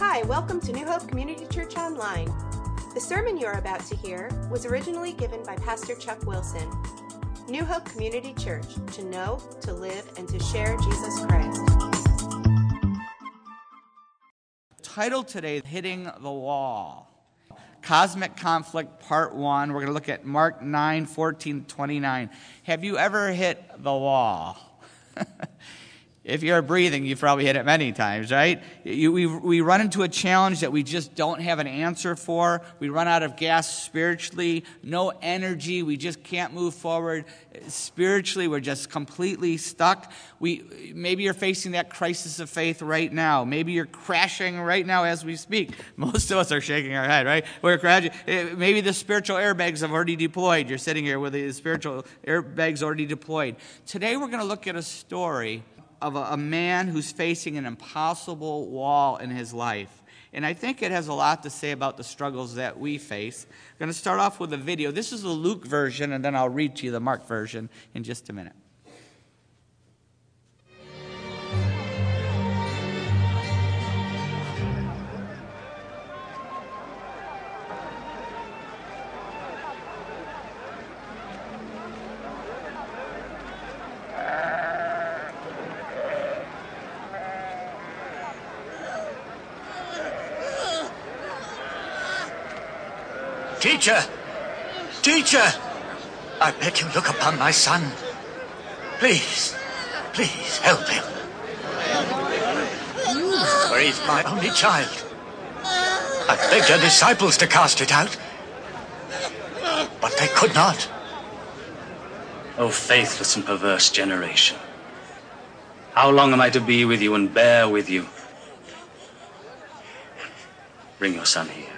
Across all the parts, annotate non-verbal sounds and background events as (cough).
Hi, welcome to New Hope Community Church Online. The sermon you're about to hear was originally given by Pastor Chuck Wilson. New Hope Community Church, to know, to live, and to share Jesus Christ. Title today Hitting the Wall. Cosmic Conflict Part 1. We're going to look at Mark 9 14 29. Have you ever hit the wall? (laughs) if you're breathing, you've probably hit it many times, right? You, we, we run into a challenge that we just don't have an answer for. We run out of gas spiritually, no energy. We just can't move forward. Spiritually, we're just completely stuck. We, maybe you're facing that crisis of faith right now. Maybe you're crashing right now as we speak. (laughs) Most of us are shaking our head, right? We're crashing. Eh, maybe the spiritual airbags have already deployed. You're sitting here with the spiritual airbags already deployed. Today, we're going to look at a story of a, a man who's facing an impossible wall in his life. And I think it has a lot to say about the struggles that we face. I'm going to start off with a video. This is the Luke version, and then I'll read to you the Mark version in just a minute. Teacher! Teacher! I beg you look upon my son. Please, please help him. For he's my only child. I begged your disciples to cast it out, but they could not. O faithless and perverse generation. How long am I to be with you and bear with you? Bring your son here.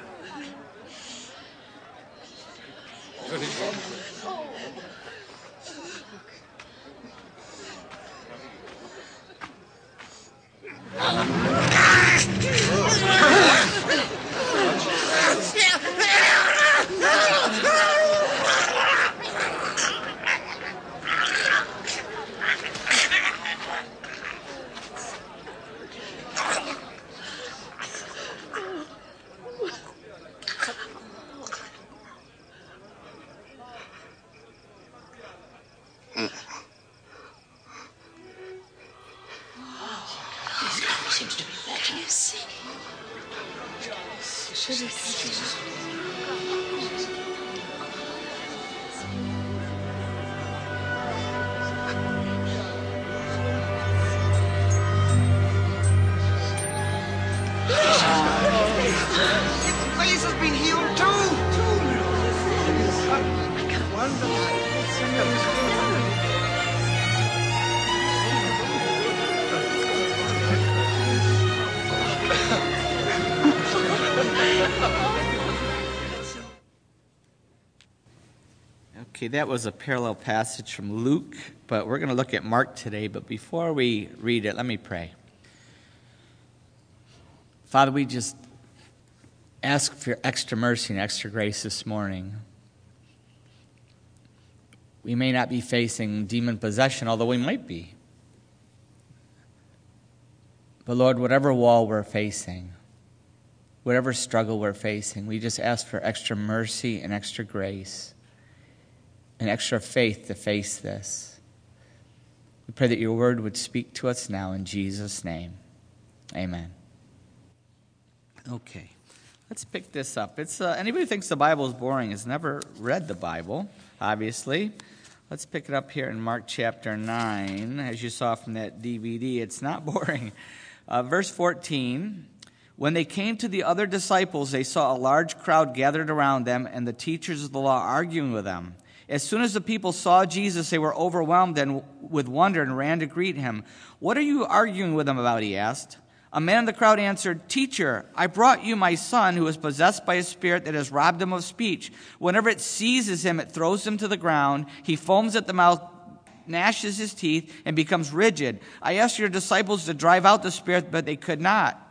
Okay, that was a parallel passage from Luke, but we're going to look at Mark today. But before we read it, let me pray. Father, we just ask for extra mercy and extra grace this morning. We may not be facing demon possession, although we might be. But Lord, whatever wall we're facing, whatever struggle we're facing, we just ask for extra mercy and extra grace and extra faith to face this. We pray that your word would speak to us now in Jesus' name. Amen. Okay, let's pick this up. It's uh, anybody who thinks the Bible is boring has never read the Bible, obviously. Let's pick it up here in Mark chapter 9. As you saw from that DVD, it's not (laughs) boring. Uh, verse 14 When they came to the other disciples, they saw a large crowd gathered around them and the teachers of the law arguing with them. As soon as the people saw Jesus, they were overwhelmed and with wonder and ran to greet him. What are you arguing with him about? He asked. A man in the crowd answered, Teacher, I brought you my son who is possessed by a spirit that has robbed him of speech. Whenever it seizes him, it throws him to the ground. He foams at the mouth, gnashes his teeth, and becomes rigid. I asked your disciples to drive out the spirit, but they could not.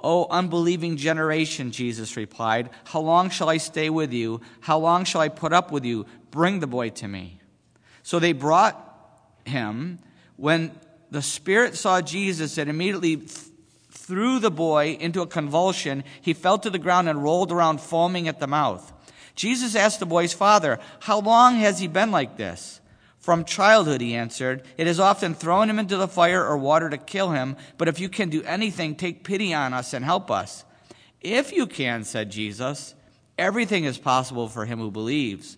O unbelieving generation, Jesus replied, How long shall I stay with you? How long shall I put up with you? Bring the boy to me. So they brought him. When the spirit saw Jesus, it immediately threw the boy into a convulsion. He fell to the ground and rolled around, foaming at the mouth. Jesus asked the boy's father, How long has he been like this? From childhood, he answered. It has often thrown him into the fire or water to kill him, but if you can do anything, take pity on us and help us. If you can, said Jesus, everything is possible for him who believes.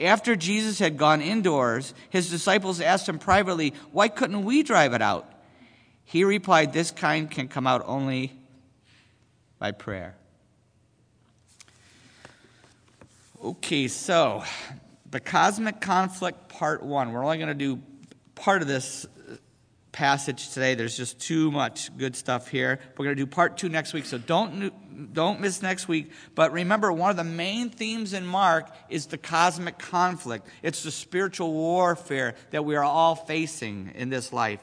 After Jesus had gone indoors, his disciples asked him privately, Why couldn't we drive it out? He replied, This kind can come out only by prayer. Okay, so the cosmic conflict, part one. We're only going to do part of this passage today. There's just too much good stuff here. We're going to do part two next week, so don't, don't miss next week. But remember, one of the main themes in Mark is the cosmic conflict, it's the spiritual warfare that we are all facing in this life.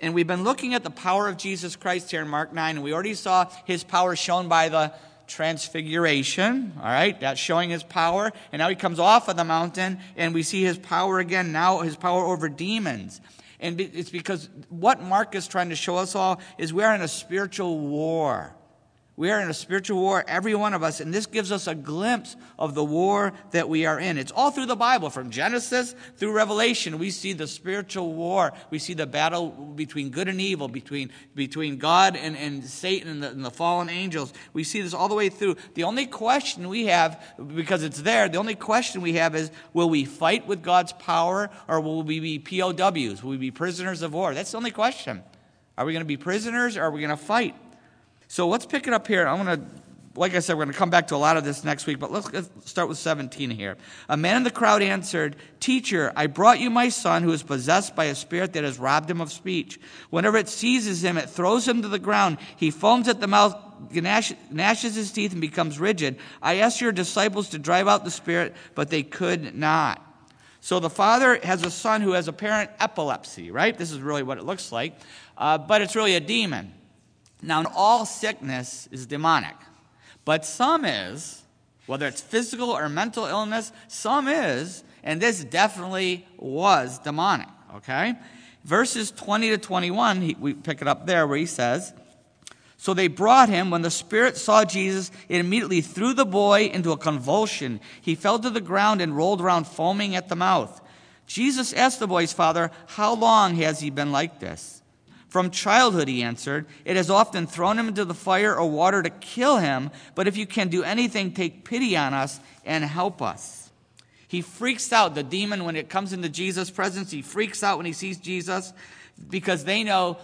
And we've been looking at the power of Jesus Christ here in Mark 9, and we already saw his power shown by the transfiguration. All right, that's showing his power. And now he comes off of the mountain, and we see his power again, now his power over demons. And it's because what Mark is trying to show us all is we're in a spiritual war. We are in a spiritual war, every one of us, and this gives us a glimpse of the war that we are in. It's all through the Bible, from Genesis through Revelation. We see the spiritual war. We see the battle between good and evil, between, between God and, and Satan and the, and the fallen angels. We see this all the way through. The only question we have, because it's there, the only question we have is will we fight with God's power or will we be POWs? Will we be prisoners of war? That's the only question. Are we going to be prisoners or are we going to fight? So let's pick it up here. I'm going to, like I said, we're going to come back to a lot of this next week, but let's start with 17 here. A man in the crowd answered, Teacher, I brought you my son who is possessed by a spirit that has robbed him of speech. Whenever it seizes him, it throws him to the ground. He foams at the mouth, gnashes his teeth, and becomes rigid. I asked your disciples to drive out the spirit, but they could not. So the father has a son who has apparent epilepsy, right? This is really what it looks like, uh, but it's really a demon. Now, all sickness is demonic, but some is, whether it's physical or mental illness, some is, and this definitely was demonic, okay? Verses 20 to 21, he, we pick it up there where he says, So they brought him. When the spirit saw Jesus, it immediately threw the boy into a convulsion. He fell to the ground and rolled around, foaming at the mouth. Jesus asked the boy's father, How long has he been like this? From childhood, he answered. It has often thrown him into the fire or water to kill him, but if you can do anything, take pity on us and help us. He freaks out, the demon, when it comes into Jesus' presence. He freaks out when he sees Jesus because they know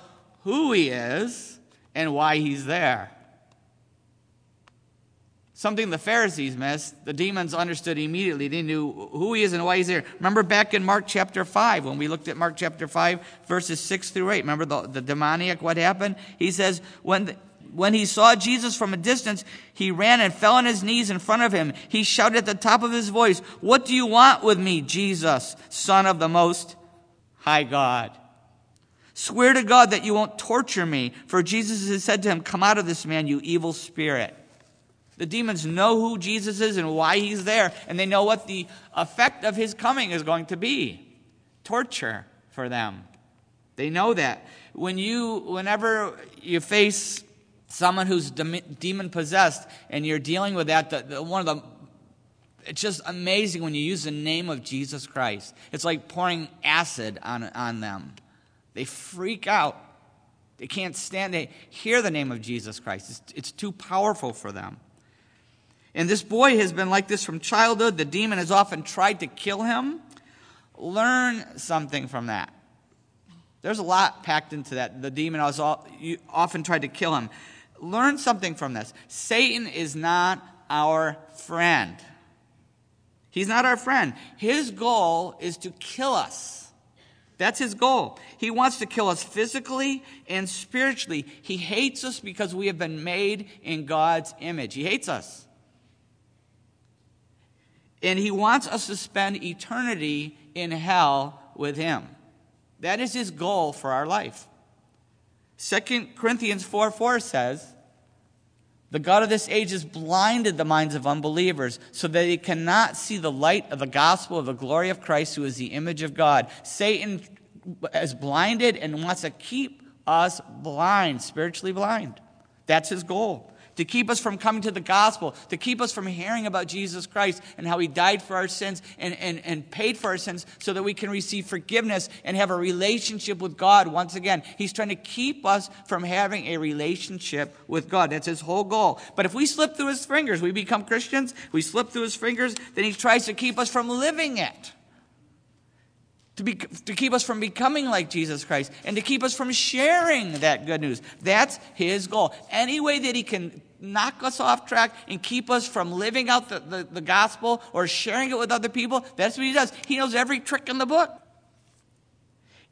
who he is and why he's there. Something the Pharisees missed, the demons understood immediately. They knew who he is and why he's there. Remember back in Mark chapter 5, when we looked at Mark chapter 5, verses 6 through 8. Remember the, the demoniac, what happened? He says, when, the, when he saw Jesus from a distance, he ran and fell on his knees in front of him. He shouted at the top of his voice, What do you want with me, Jesus, Son of the Most High God? Swear to God that you won't torture me. For Jesus has said to him, Come out of this man, you evil spirit. The demons know who Jesus is and why he's there, and they know what the effect of his coming is going to be torture for them. They know that. When you, whenever you face someone who's demon possessed and you're dealing with that, the, the, one of the it's just amazing when you use the name of Jesus Christ. It's like pouring acid on, on them. They freak out. They can't stand, they hear the name of Jesus Christ. It's, it's too powerful for them. And this boy has been like this from childhood. The demon has often tried to kill him. Learn something from that. There's a lot packed into that. The demon has often tried to kill him. Learn something from this. Satan is not our friend. He's not our friend. His goal is to kill us. That's his goal. He wants to kill us physically and spiritually. He hates us because we have been made in God's image. He hates us. And he wants us to spend eternity in hell with him. That is his goal for our life. 2 Corinthians 4 4 says, The God of this age has blinded the minds of unbelievers so that they cannot see the light of the gospel of the glory of Christ, who is the image of God. Satan is blinded and wants to keep us blind, spiritually blind. That's his goal to keep us from coming to the gospel, to keep us from hearing about Jesus Christ and how he died for our sins and, and, and paid for our sins so that we can receive forgiveness and have a relationship with God once again. He's trying to keep us from having a relationship with God. That's his whole goal. But if we slip through his fingers, we become Christians, we slip through his fingers, then he tries to keep us from living it to, be, to keep us from becoming like Jesus Christ and to keep us from sharing that good news. That's his goal. Any way that he can knock us off track and keep us from living out the, the, the gospel or sharing it with other people, that's what he does. He knows every trick in the book.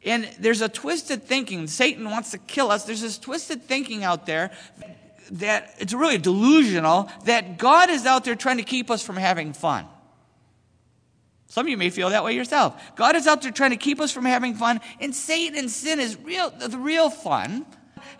And there's a twisted thinking. Satan wants to kill us. There's this twisted thinking out there that it's really delusional that God is out there trying to keep us from having fun. Some of you may feel that way yourself. God is out there trying to keep us from having fun, and Satan and sin is real, the real fun.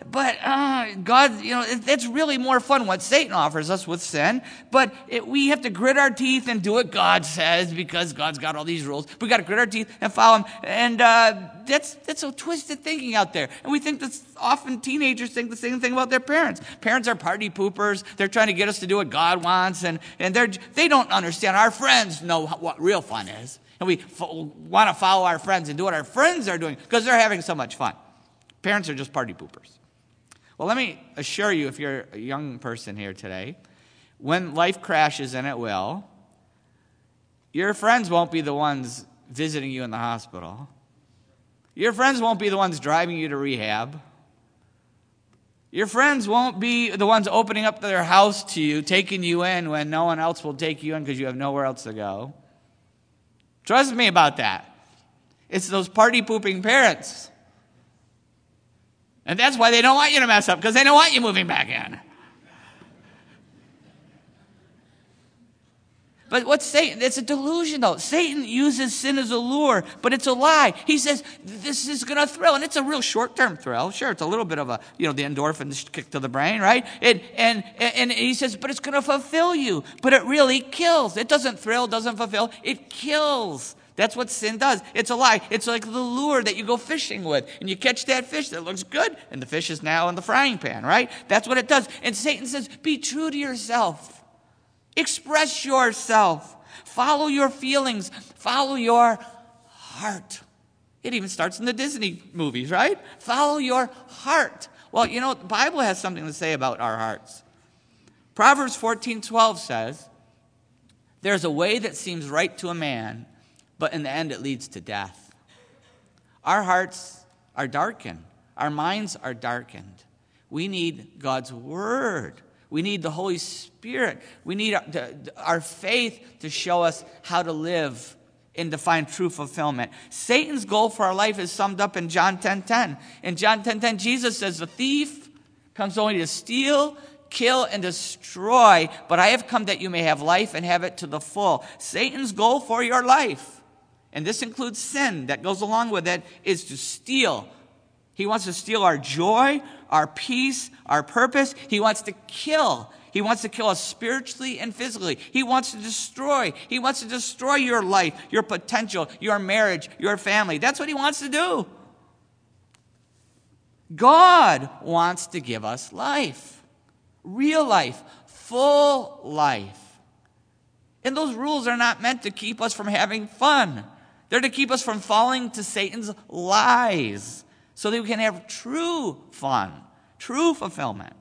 But uh, God, you know, it's really more fun what Satan offers us with sin. But it, we have to grit our teeth and do what God says because God's got all these rules. We got to grit our teeth and follow Him. And uh, that's that's so twisted thinking out there. And we think that often teenagers think the same thing about their parents. Parents are party poopers. They're trying to get us to do what God wants, and and they're they don't understand. Our friends know what real fun is, and we want to follow our friends and do what our friends are doing because they're having so much fun. Parents are just party poopers. Well, let me assure you, if you're a young person here today, when life crashes, and it will, your friends won't be the ones visiting you in the hospital. Your friends won't be the ones driving you to rehab. Your friends won't be the ones opening up their house to you, taking you in when no one else will take you in because you have nowhere else to go. Trust me about that. It's those party pooping parents and that's why they don't want you to mess up, because they don't want you moving back in. But what's Satan? It's a delusion, though. Satan uses sin as a lure, but it's a lie. He says this is going to thrill, and it's a real short-term thrill. Sure, it's a little bit of a you know the endorphins kick to the brain, right? And and and he says, but it's going to fulfill you. But it really kills. It doesn't thrill, doesn't fulfill. It kills. That's what sin does. It's a lie. It's like the lure that you go fishing with, and you catch that fish that looks good, and the fish is now in the frying pan, right? That's what it does. And Satan says, Be true to yourself, express yourself, follow your feelings, follow your heart. It even starts in the Disney movies, right? Follow your heart. Well, you know, the Bible has something to say about our hearts. Proverbs 14 12 says, There's a way that seems right to a man but in the end, it leads to death. Our hearts are darkened, our minds are darkened. We need God's Word. We need the Holy Spirit. We need our faith to show us how to live and to find true fulfillment. Satan's goal for our life is summed up in John 10 10. In John 10 10, Jesus says, The thief comes only to steal, kill, and destroy, but I have come that you may have life and have it to the full. Satan's goal for your life and this includes sin that goes along with it, is to steal. He wants to steal our joy, our peace, our purpose. He wants to kill. He wants to kill us spiritually and physically. He wants to destroy. He wants to destroy your life, your potential, your marriage, your family. That's what he wants to do. God wants to give us life, real life, full life. And those rules are not meant to keep us from having fun. They're to keep us from falling to Satan's lies so that we can have true fun, true fulfillment.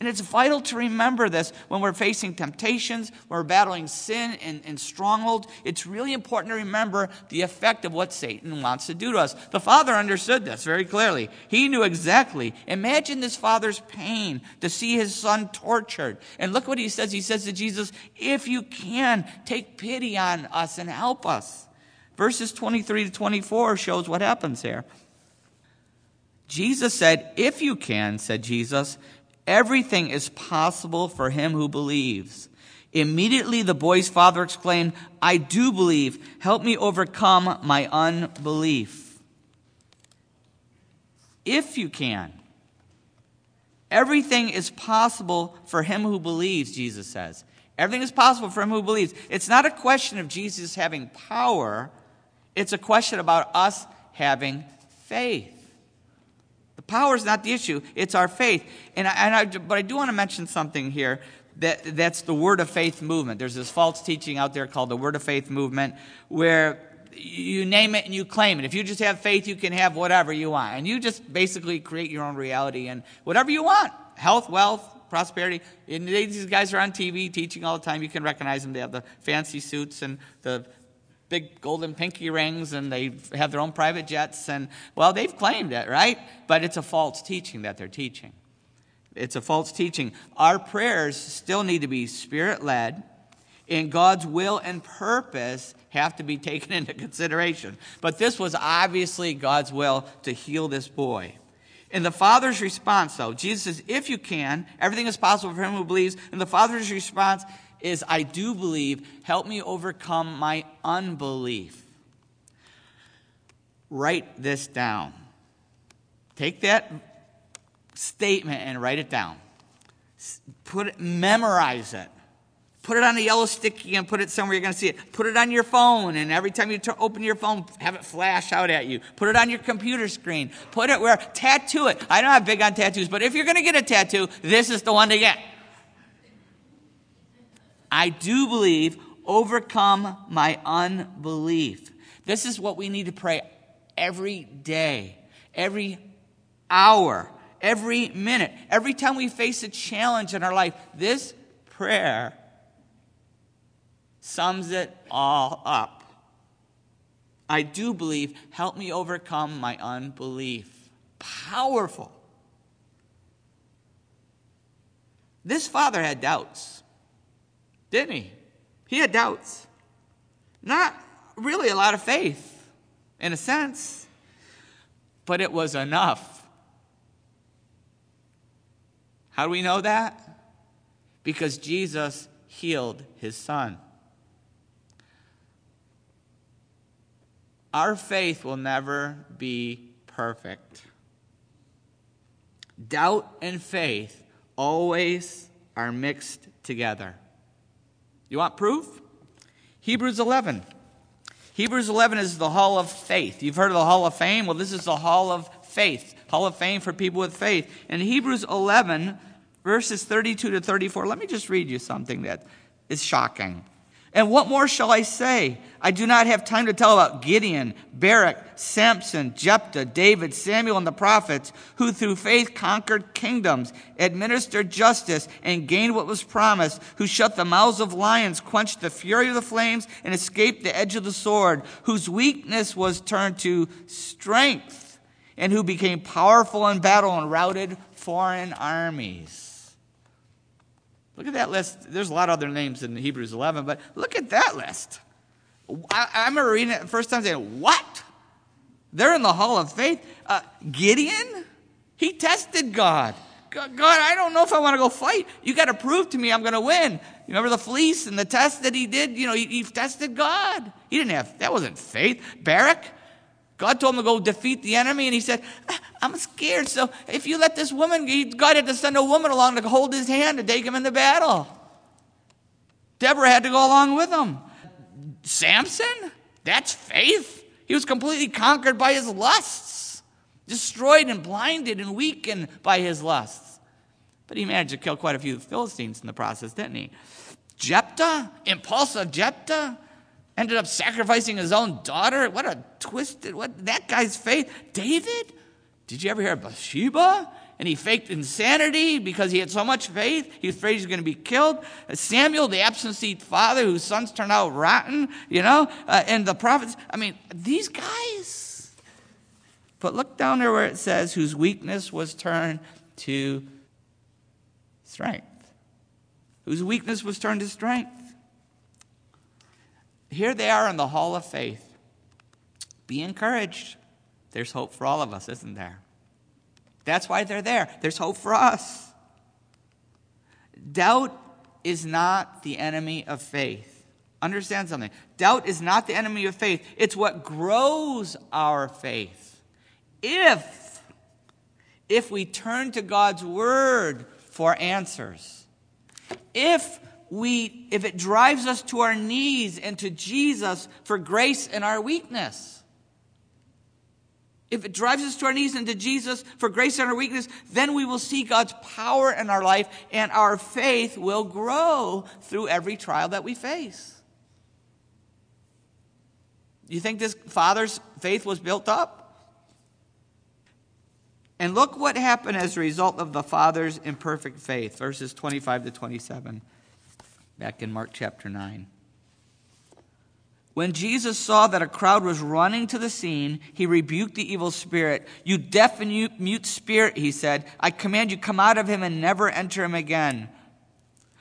And it's vital to remember this when we're facing temptations, when we're battling sin and, and stronghold. It's really important to remember the effect of what Satan wants to do to us. The father understood this very clearly. He knew exactly. Imagine this father's pain to see his son tortured. And look what he says. He says to Jesus, If you can, take pity on us and help us. Verses 23 to 24 shows what happens here. Jesus said, If you can, said Jesus, everything is possible for him who believes. Immediately the boy's father exclaimed, I do believe. Help me overcome my unbelief. If you can. Everything is possible for him who believes, Jesus says. Everything is possible for him who believes. It's not a question of Jesus having power, it's a question about us having faith. The power is not the issue, it's our faith. And I, and I, but I do want to mention something here that, that's the Word of Faith movement. There's this false teaching out there called the Word of Faith movement where you name it and you claim it. If you just have faith, you can have whatever you want. And you just basically create your own reality and whatever you want health, wealth, prosperity. And these guys are on TV teaching all the time. You can recognize them. They have the fancy suits and the big golden pinky rings and they have their own private jets. And, well, they've claimed it, right? But it's a false teaching that they're teaching. It's a false teaching. Our prayers still need to be spirit led, and God's will and purpose have to be taken (laughs) into consideration. But this was obviously God's will to heal this boy. In the father's response, though, Jesus says, If you can, everything is possible for him who believes. And the father's response is, I do believe. Help me overcome my unbelief. Write this down. Take that statement and write it down. Put it, memorize it. Put it on a yellow sticky and put it somewhere you're going to see it. Put it on your phone, and every time you t- open your phone, have it flash out at you. Put it on your computer screen. Put it where, tattoo it. I'm not have big on tattoos, but if you're going to get a tattoo, this is the one to get. I do believe, overcome my unbelief. This is what we need to pray every day, every hour, every minute, every time we face a challenge in our life. This prayer sums it all up. I do believe, help me overcome my unbelief. Powerful. This father had doubts, didn't he? He had doubts. Not really a lot of faith, in a sense, but it was enough. How do we know that? Because Jesus healed his son. Our faith will never be perfect. Doubt and faith always are mixed together. You want proof? Hebrews 11. Hebrews 11 is the hall of faith. You've heard of the hall of fame? Well, this is the hall of faith. Hall of fame for people with faith. In Hebrews 11, verses 32 to 34, let me just read you something that is shocking. And what more shall I say? I do not have time to tell about Gideon, Barak, Samson, Jephthah, David, Samuel, and the prophets, who through faith conquered kingdoms, administered justice, and gained what was promised, who shut the mouths of lions, quenched the fury of the flames, and escaped the edge of the sword, whose weakness was turned to strength, and who became powerful in battle and routed foreign armies. Look at that list. There's a lot of other names in Hebrews 11, but look at that list. I, I remember reading it the first time saying, What? They're in the hall of faith. Uh, Gideon? He tested God. God, I don't know if I want to go fight. You got to prove to me I'm going to win. You remember the fleece and the test that he did? You know, he, he tested God. He didn't have, that wasn't faith. Barak, God told him to go defeat the enemy, and he said, ah, I'm scared. So if you let this woman, God had to send a woman along to hold his hand to take him into battle. Deborah had to go along with him. Samson? That's faith. He was completely conquered by his lusts, destroyed and blinded and weakened by his lusts. But he managed to kill quite a few Philistines in the process, didn't he? Jephthah? Impulsive Jephthah? Ended up sacrificing his own daughter. What a twisted, what that guy's faith. David? Did you ever hear of Bathsheba? And he faked insanity because he had so much faith. He was afraid he was going to be killed. Samuel, the absentee father whose sons turned out rotten, you know, uh, and the prophets. I mean, these guys. But look down there where it says, whose weakness was turned to strength. Whose weakness was turned to strength. Here they are in the hall of faith. Be encouraged. There's hope for all of us, isn't there? That's why they're there. There's hope for us. Doubt is not the enemy of faith. Understand something. Doubt is not the enemy of faith, it's what grows our faith. If, if we turn to God's word for answers, if we, if it drives us to our knees and to Jesus for grace in our weakness, if it drives us to our knees and to Jesus for grace in our weakness, then we will see God's power in our life and our faith will grow through every trial that we face. You think this father's faith was built up? And look what happened as a result of the father's imperfect faith, verses 25 to 27, back in Mark chapter 9. When Jesus saw that a crowd was running to the scene, he rebuked the evil spirit. You deaf and mute spirit, he said, I command you, come out of him and never enter him again.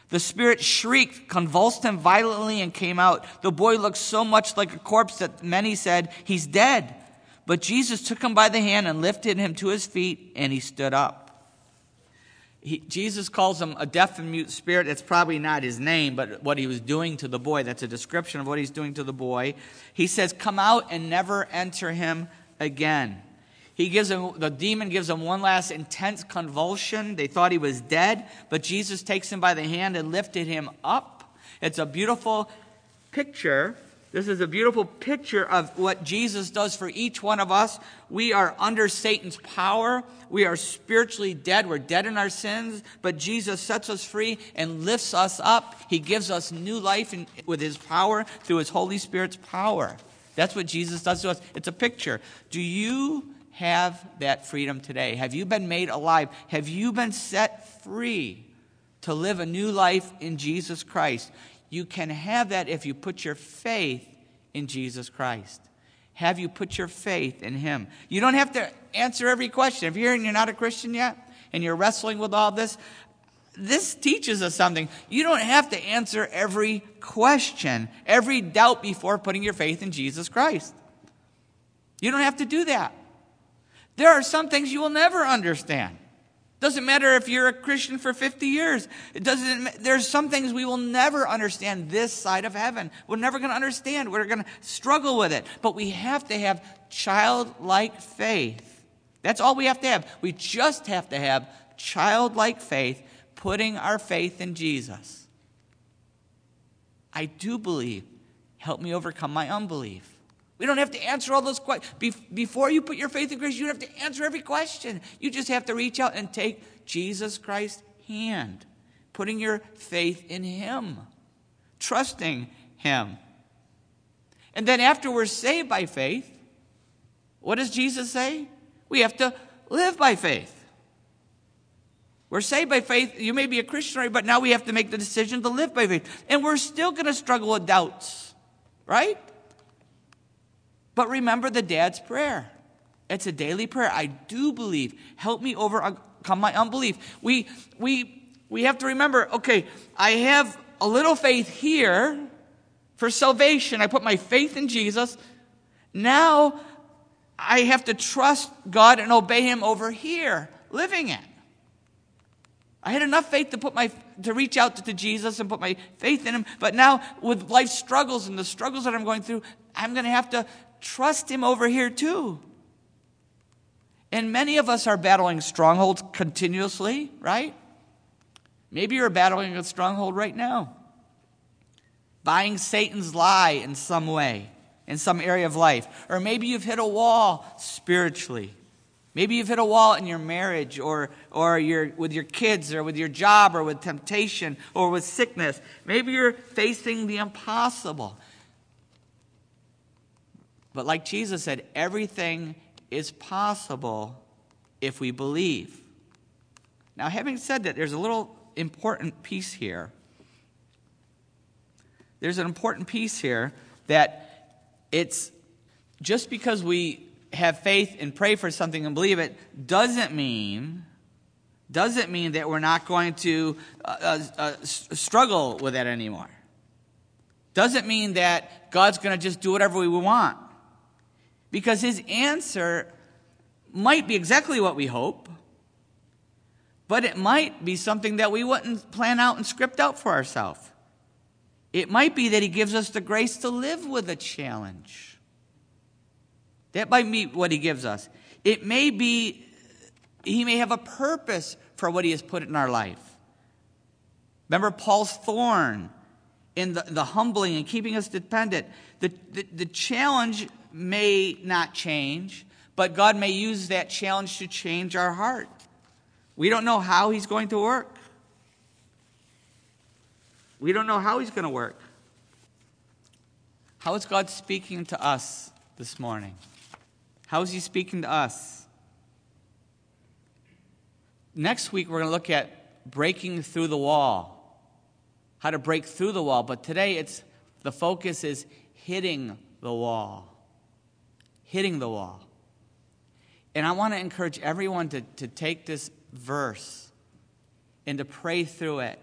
The spirit shrieked, convulsed him violently, and came out. The boy looked so much like a corpse that many said, He's dead. But Jesus took him by the hand and lifted him to his feet, and he stood up. He, Jesus calls him a deaf and mute spirit. That's probably not his name, but what he was doing to the boy. That's a description of what he's doing to the boy. He says, Come out and never enter him again. He gives him, the demon gives him one last intense convulsion. They thought he was dead, but Jesus takes him by the hand and lifted him up. It's a beautiful picture this is a beautiful picture of what Jesus does for each one of us. We are under Satan's power. We are spiritually dead. We're dead in our sins, but Jesus sets us free and lifts us up. He gives us new life in, with his power through his Holy Spirit's power. That's what Jesus does to us. It's a picture. Do you have that freedom today? Have you been made alive? Have you been set free to live a new life in Jesus Christ? You can have that if you put your faith in Jesus Christ. Have you put your faith in Him? You don't have to answer every question. If you're and you're not a Christian yet, and you're wrestling with all this, this teaches us something. You don't have to answer every question, every doubt before putting your faith in Jesus Christ. You don't have to do that. There are some things you will never understand. Doesn't matter if you're a Christian for 50 years. It doesn't, there's some things we will never understand this side of heaven. We're never going to understand. We're going to struggle with it. But we have to have childlike faith. That's all we have to have. We just have to have childlike faith, putting our faith in Jesus. I do believe. Help me overcome my unbelief. We don't have to answer all those questions. Before you put your faith in Christ, you don't have to answer every question. You just have to reach out and take Jesus Christ's hand, putting your faith in Him, trusting Him. And then after we're saved by faith, what does Jesus say? We have to live by faith. We're saved by faith. You may be a Christian, right? But now we have to make the decision to live by faith. And we're still going to struggle with doubts, right? But remember the dad's prayer. It's a daily prayer. I do believe. Help me overcome my unbelief. We, we, we have to remember okay, I have a little faith here for salvation. I put my faith in Jesus. Now I have to trust God and obey Him over here, living it. I had enough faith to put my to reach out to Jesus and put my faith in him, but now with life struggles and the struggles that I'm going through, I'm going to have to trust Him over here too. And many of us are battling strongholds continuously, right? Maybe you're battling a stronghold right now. Buying Satan's lie in some way, in some area of life. Or maybe you've hit a wall spiritually. Maybe you've hit a wall in your marriage or, or your, with your kids or with your job or with temptation or with sickness. Maybe you're facing the impossible. But like Jesus said, everything is possible if we believe. Now, having said that, there's a little important piece here. There's an important piece here that it's just because we have faith and pray for something and believe it doesn't mean doesn't mean that we're not going to uh, uh, uh struggle with that anymore. Doesn't mean that God's going to just do whatever we want. Because his answer might be exactly what we hope, But it might be something that we wouldn't plan out and script out for ourselves. It might be that He gives us the grace to live with a challenge. That might be what He gives us. It may be He may have a purpose for what He has put in our life. Remember Paul's thorn in the, the humbling and keeping us dependent. The, the, the challenge may not change, but God may use that challenge to change our heart. We don't know how He's going to work. We don't know how He's going to work. How is God speaking to us this morning? How is He speaking to us? Next week, we're going to look at breaking through the wall. How to break through the wall. But today, it's the focus is hitting the wall. Hitting the wall. And I want to encourage everyone to, to take this verse and to pray through it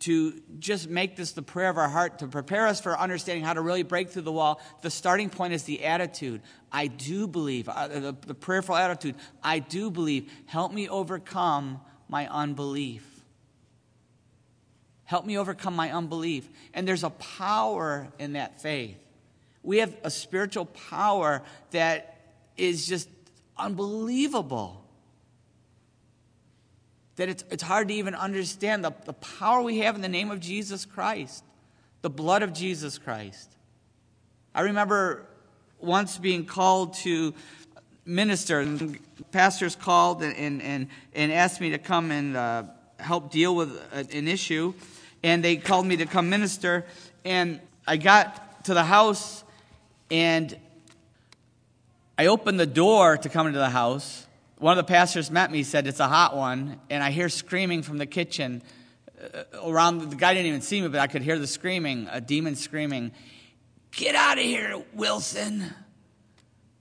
to just make this the prayer of our heart to prepare us for understanding how to really break through the wall. The starting point is the attitude. I do believe, uh, the, the prayerful attitude. I do believe. Help me overcome my unbelief. Help me overcome my unbelief. And there's a power in that faith. We have a spiritual power that is just unbelievable that it's, it's hard to even understand the, the power we have in the name of Jesus Christ, the blood of Jesus Christ. I remember once being called to minister, and pastors called and, and, and asked me to come and uh, help deal with an issue, and they called me to come minister, and I got to the house, and I opened the door to come into the house, one of the pastors met me, said, It's a hot one. And I hear screaming from the kitchen uh, around. The guy didn't even see me, but I could hear the screaming, a demon screaming, Get out of here, Wilson.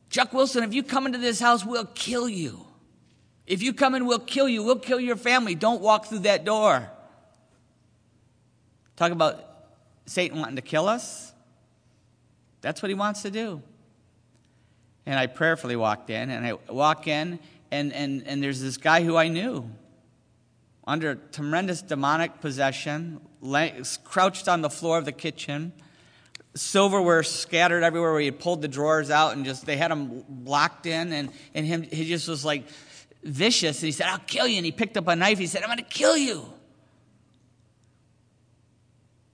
Chuck Wilson, if you come into this house, we'll kill you. If you come in, we'll kill you. We'll kill your family. Don't walk through that door. Talk about Satan wanting to kill us. That's what he wants to do. And I prayerfully walked in, and I walk in, and, and, and there's this guy who I knew under tremendous demonic possession, lay, crouched on the floor of the kitchen. Silverware scattered everywhere where he had pulled the drawers out and just they had him locked in and, and him he just was like vicious and he said, I'll kill you. And he picked up a knife, he said, I'm gonna kill you.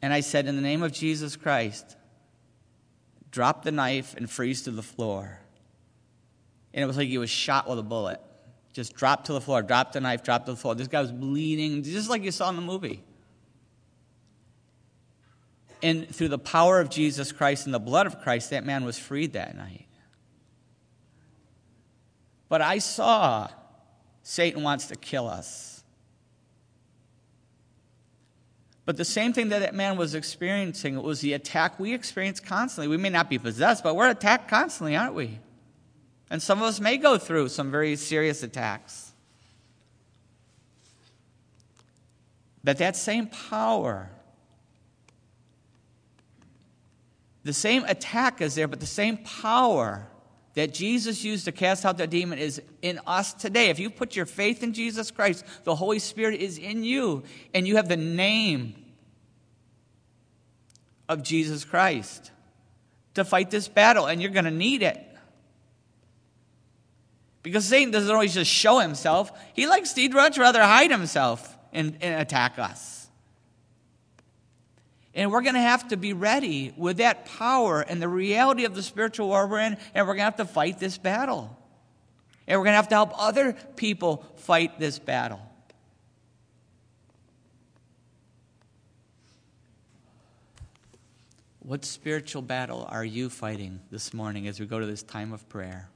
And I said, In the name of Jesus Christ, drop the knife and freeze to the floor. And it was like he was shot with a bullet. Just dropped to the floor, dropped the knife, dropped to the floor. This guy was bleeding, just like you saw in the movie. And through the power of Jesus Christ and the blood of Christ, that man was freed that night. But I saw Satan wants to kill us. But the same thing that that man was experiencing it was the attack we experience constantly. We may not be possessed, but we're attacked constantly, aren't we? And some of us may go through some very serious attacks. But that same power, the same attack is there, but the same power that Jesus used to cast out the demon is in us today. If you put your faith in Jesus Christ, the Holy Spirit is in you, and you have the name of Jesus Christ to fight this battle, and you're going to need it. Because Satan doesn't always just show himself. He likes to, he'd much rather hide himself and, and attack us. And we're going to have to be ready with that power and the reality of the spiritual war we're in, and we're going to have to fight this battle. And we're going to have to help other people fight this battle. What spiritual battle are you fighting this morning as we go to this time of prayer?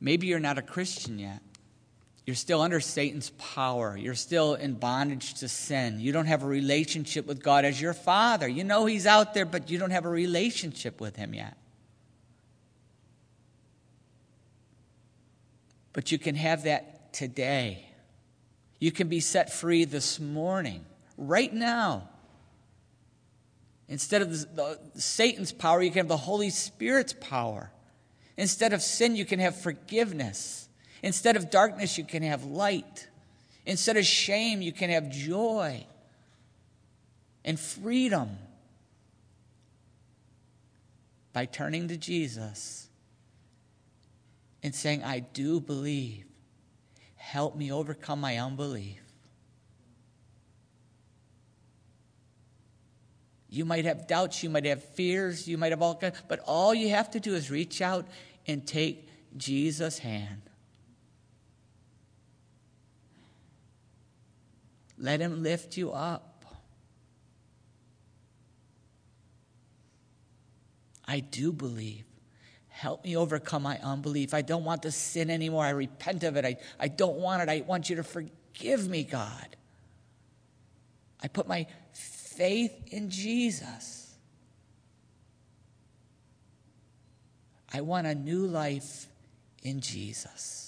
Maybe you're not a Christian yet. You're still under Satan's power. You're still in bondage to sin. You don't have a relationship with God as your Father. You know He's out there, but you don't have a relationship with Him yet. But you can have that today. You can be set free this morning, right now. Instead of the, the, Satan's power, you can have the Holy Spirit's power. Instead of sin, you can have forgiveness. Instead of darkness, you can have light. Instead of shame, you can have joy and freedom by turning to Jesus and saying, I do believe. Help me overcome my unbelief. You might have doubts, you might have fears, you might have all kinds, but all you have to do is reach out and take Jesus' hand. Let him lift you up. I do believe. Help me overcome my unbelief. I don't want to sin anymore. I repent of it. I, I don't want it. I want you to forgive me, God. I put my faith in Jesus. I want a new life in Jesus.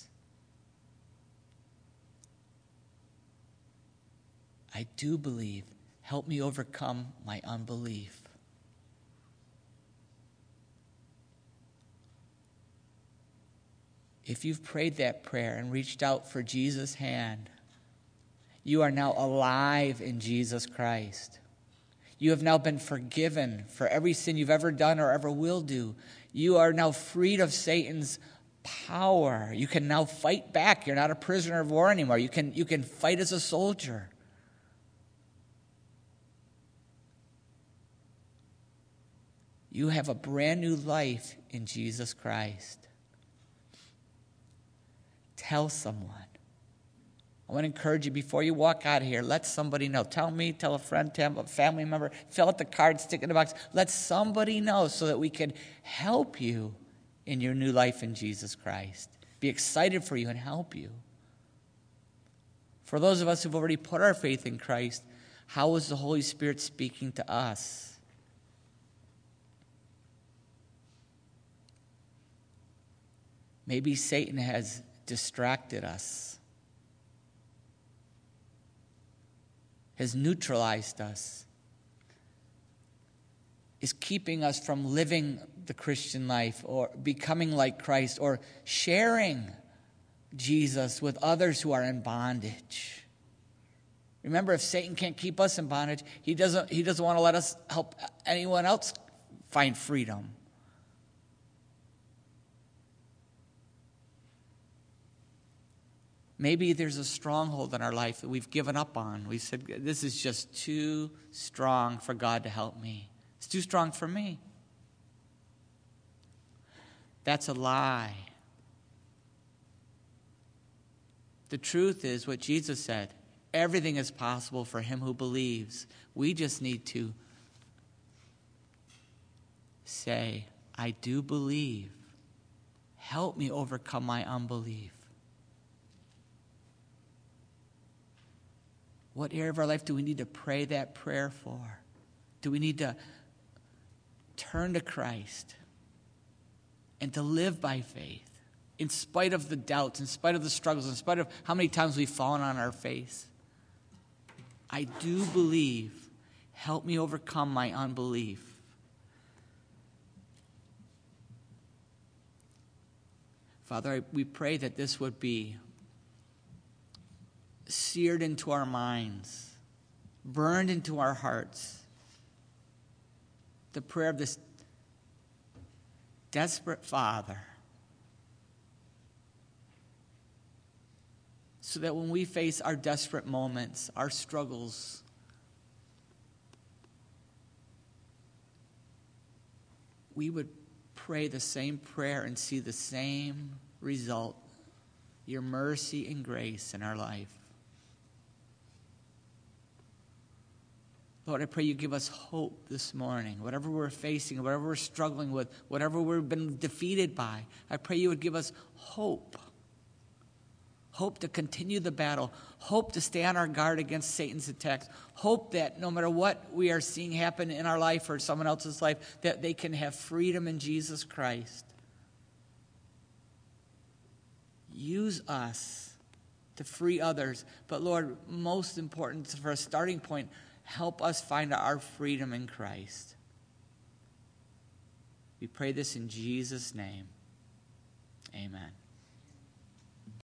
I do believe. Help me overcome my unbelief. If you've prayed that prayer and reached out for Jesus' hand, you are now alive in Jesus Christ. You have now been forgiven for every sin you've ever done or ever will do. You are now freed of Satan's power. You can now fight back. You're not a prisoner of war anymore. You can, you can fight as a soldier. You have a brand new life in Jesus Christ. Tell someone. I want to encourage you before you walk out of here, let somebody know. Tell me, tell a friend, tell a family member, fill out the card, stick it in the box. Let somebody know so that we can help you in your new life in Jesus Christ. Be excited for you and help you. For those of us who've already put our faith in Christ, how is the Holy Spirit speaking to us? Maybe Satan has distracted us. has neutralized us, is keeping us from living the Christian life or becoming like Christ or sharing Jesus with others who are in bondage. Remember, if Satan can't keep us in bondage, he doesn't, he doesn't want to let us help anyone else find freedom. Maybe there's a stronghold in our life that we've given up on. We said, This is just too strong for God to help me. It's too strong for me. That's a lie. The truth is what Jesus said everything is possible for him who believes. We just need to say, I do believe. Help me overcome my unbelief. What area of our life do we need to pray that prayer for? Do we need to turn to Christ and to live by faith in spite of the doubts, in spite of the struggles, in spite of how many times we've fallen on our face? I do believe. Help me overcome my unbelief. Father, we pray that this would be seared into our minds, burned into our hearts. The prayer of this desperate Father. So that when we face our desperate moments, our struggles, we would pray the same prayer and see the same result your mercy and grace in our life. Lord, I pray you give us hope this morning. Whatever we're facing, whatever we're struggling with, whatever we've been defeated by, I pray you would give us hope. Hope to continue the battle. Hope to stay on our guard against Satan's attacks. Hope that no matter what we are seeing happen in our life or someone else's life, that they can have freedom in Jesus Christ. Use us to free others. But Lord, most important for a starting point, Help us find our freedom in Christ. We pray this in Jesus' name. Amen.